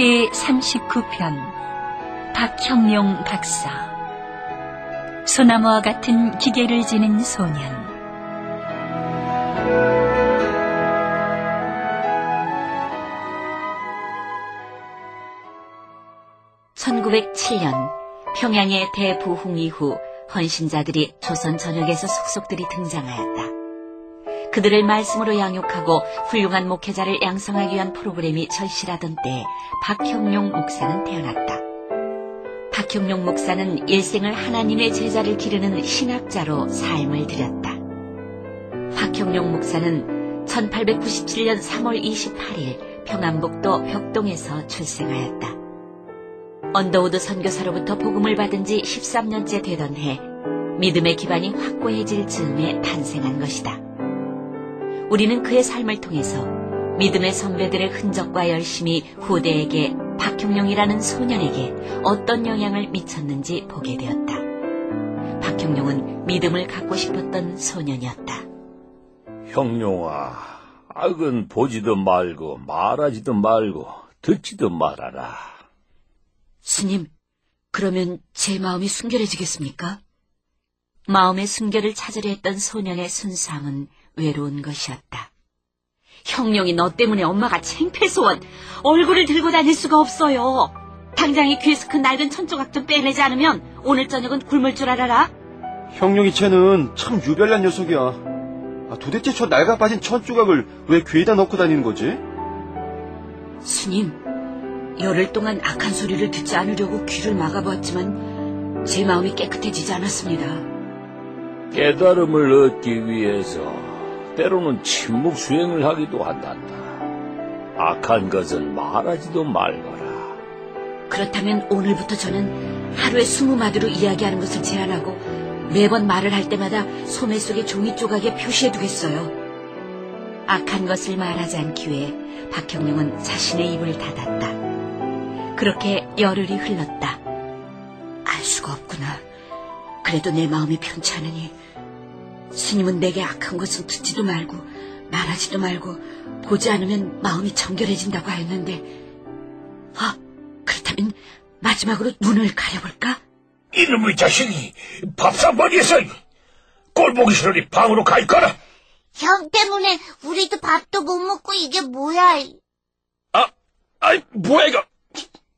제 39편 박형룡 박사 소나무와 같은 기계를 지닌 소년 1907년 평양의 대부흥 이후 헌신자들이 조선 전역에서 속속들이 등장하였다. 그들을 말씀으로 양육하고 훌륭한 목회자를 양성하기 위한 프로그램이 절실하던 때에 박형룡 목사는 태어났다. 박형룡 목사는 일생을 하나님의 제자를 기르는 신학자로 삶을 들였다. 박형룡 목사는 1897년 3월 28일 평안북도 벽동에서 출생하였다. 언더우드 선교사로부터 복음을 받은 지 13년째 되던 해 믿음의 기반이 확고해질 즈음에 탄생한 것이다. 우리는 그의 삶을 통해서 믿음의 선배들의 흔적과 열심이 후대에게 박형룡이라는 소년에게 어떤 영향을 미쳤는지 보게 되었다. 박형룡은 믿음을 갖고 싶었던 소년이었다. 형룡아, 악은 보지도 말고 말하지도 말고 듣지도 말아라. 스님, 그러면 제 마음이 순결해지겠습니까? 마음의 순결을 찾으려 했던 소년의 순상은 외로운 것이었다. 형룡이 너 때문에 엄마가 챙패소원 얼굴을 들고 다닐 수가 없어요. 당장 이 귀에서 그 낡은 천조각 좀 빼내지 않으면 오늘 저녁은 굶을 줄 알아라. 형룡이 쟤는 참 유별난 녀석이야. 아, 도대체 저 낡아 빠진 천조각을 왜 귀에다 넣고 다니는 거지? 스님, 열흘 동안 악한 소리를 듣지 않으려고 귀를 막아보았지만 제 마음이 깨끗해지지 않았습니다. 깨달음을 얻기 위해서 때로는 침묵 수행을 하기도 한단다. 악한 것은 말하지도 말거라. 그렇다면 오늘부터 저는 하루에 스무 마디로 이야기하는 것을 제안하고 매번 말을 할 때마다 소매 속에 종이 조각에 표시해 두겠어요. 악한 것을 말하지 않기 위해 박형룡은 자신의 입을 닫았다. 그렇게 열흘이 흘렀다. 알 수가 없구나. 그래도 내 마음이 편치 않으니 스님은 내게 악한 것은 듣지도 말고 말하지도 말고 보지 않으면 마음이 정결해진다고 하였는데 아 그렇다면 마지막으로 눈을 가려볼까? 이놈의 자식이 밥상머리에서 꼴보기 싫으니 방으로 가 있거라. 형 때문에 우리도 밥도 못 먹고 이게 뭐야? 아, 아이, 뭐야, 이거.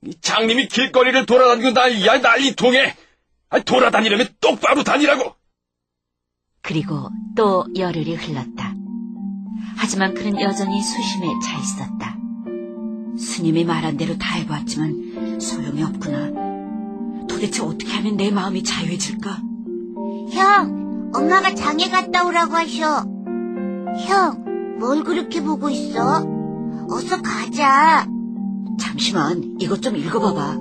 이 장님이 길거리를 돌아다니고 난리야, 난리통에. 아, 돌아다니려면 똑바로 다니라고. 그리고 또 열흘이 흘렀다. 하지만 그는 여전히 수심에 차 있었다. 스님이 말한 대로 다 해보았지만 소용이 없구나. 도대체 어떻게 하면 내 마음이 자유해질까? 형, 엄마가 장에 갔다 오라고 하셔. 형, 뭘 그렇게 보고 있어? 어서 가자. 잠시만, 이것 좀 읽어봐봐.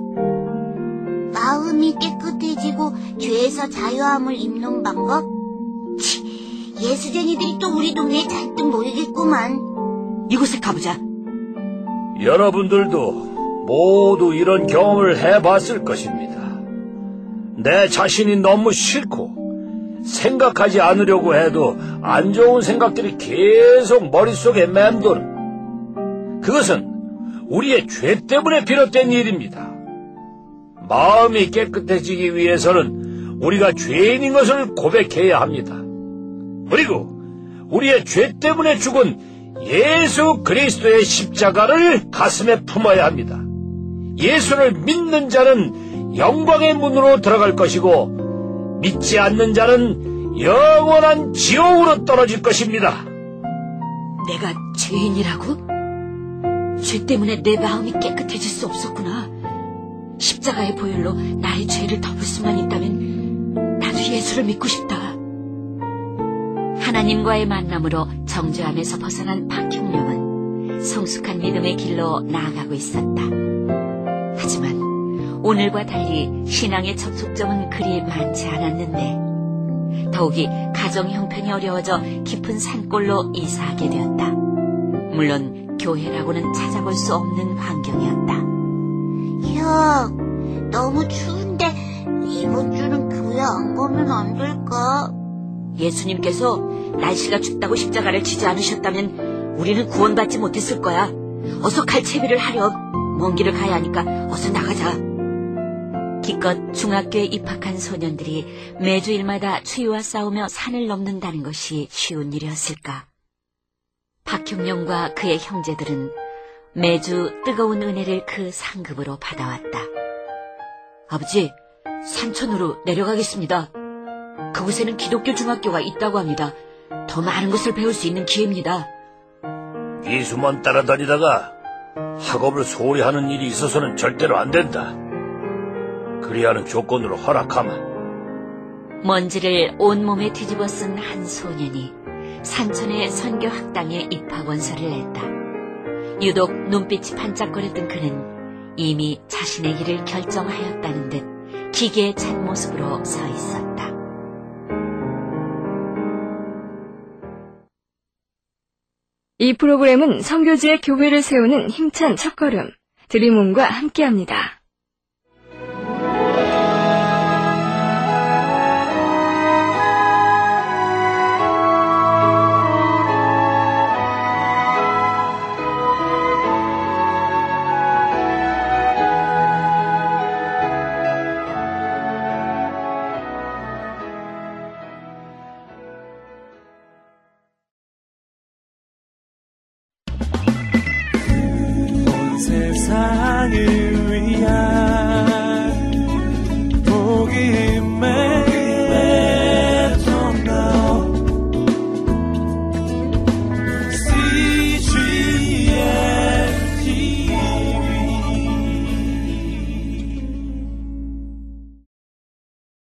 마음이 깨끗해지고 죄에서 자유함을 입는 방법? 치, 예수쟁이들이 또 우리 동네에 잔뜩 모이겠구만. 이곳에 가보자. 여러분들도 모두 이런 경험을 해봤을 것입니다. 내 자신이 너무 싫고 생각하지 않으려고 해도 안 좋은 생각들이 계속 머릿속에 맴도는 그것은 우리의 죄 때문에 비롯된 일입니다. 마음이 깨끗해지기 위해서는 우리가 죄인인 것을 고백해야 합니다. 그리고 우리의 죄 때문에 죽은 예수 그리스도의 십자가를 가슴에 품어야 합니다. 예수를 믿는 자는 영광의 문으로 들어갈 것이고 믿지 않는 자는 영원한 지옥으로 떨어질 것입니다. 내가 죄인이라고? 죄 때문에 내 마음이 깨끗해질 수 없었구나. 십자가의 보혈로 나의 죄를 덮을 수만 있다면 나도 예수를 믿고 싶다. 하나님과의 만남으로 정죄함에서 벗어난 박형령은 성숙한 믿음의 길로 나아가고 있었다. 하지만 오늘과 달리 신앙의 접촉점은 그리 많지 않았는데 더욱이 가정 형편이 어려워져 깊은 산골로 이사하게 되었다. 물론 교회라고는 찾아볼 수 없는 환경이었다. 형, 너무 추운데 이번 주는 교회 안 가면 안 될까? 예수님께서 날씨가 춥다고 십자가를 지지 않으셨다면 우리는 구원받지 못했을 거야. 어서 갈 채비를 하렴. 먼 길을 가야 하니까 어서 나가자. 기껏 중학교에 입학한 소년들이 매주 일마다 추위와 싸우며 산을 넘는다는 것이 쉬운 일이었을까. 박형령과 그의 형제들은 매주 뜨거운 은혜를 그 상급으로 받아왔다. 아버지, 산천으로 내려가겠습니다. 그곳에는 기독교 중학교가 있다고 합니다. 더 많은 것을 배울 수 있는 기회입니다. 기수만 따라다니다가 학업을 소홀히 하는 일이 있어서는 절대로 안 된다. 그리하는 조건으로 허락하마. 먼지를 온몸에 뒤집어 쓴 한 소년이 산천의 선교 학당에 입학 원서를 냈다. 유독 눈빛이 반짝거렸던 그는 이미 자신의 길을 결정하였다는 듯 기계에 찬 모습으로 서 있었다. 이 프로그램은 선교지의 교회를 세우는 힘찬 첫걸음, 드림온과 함께합니다.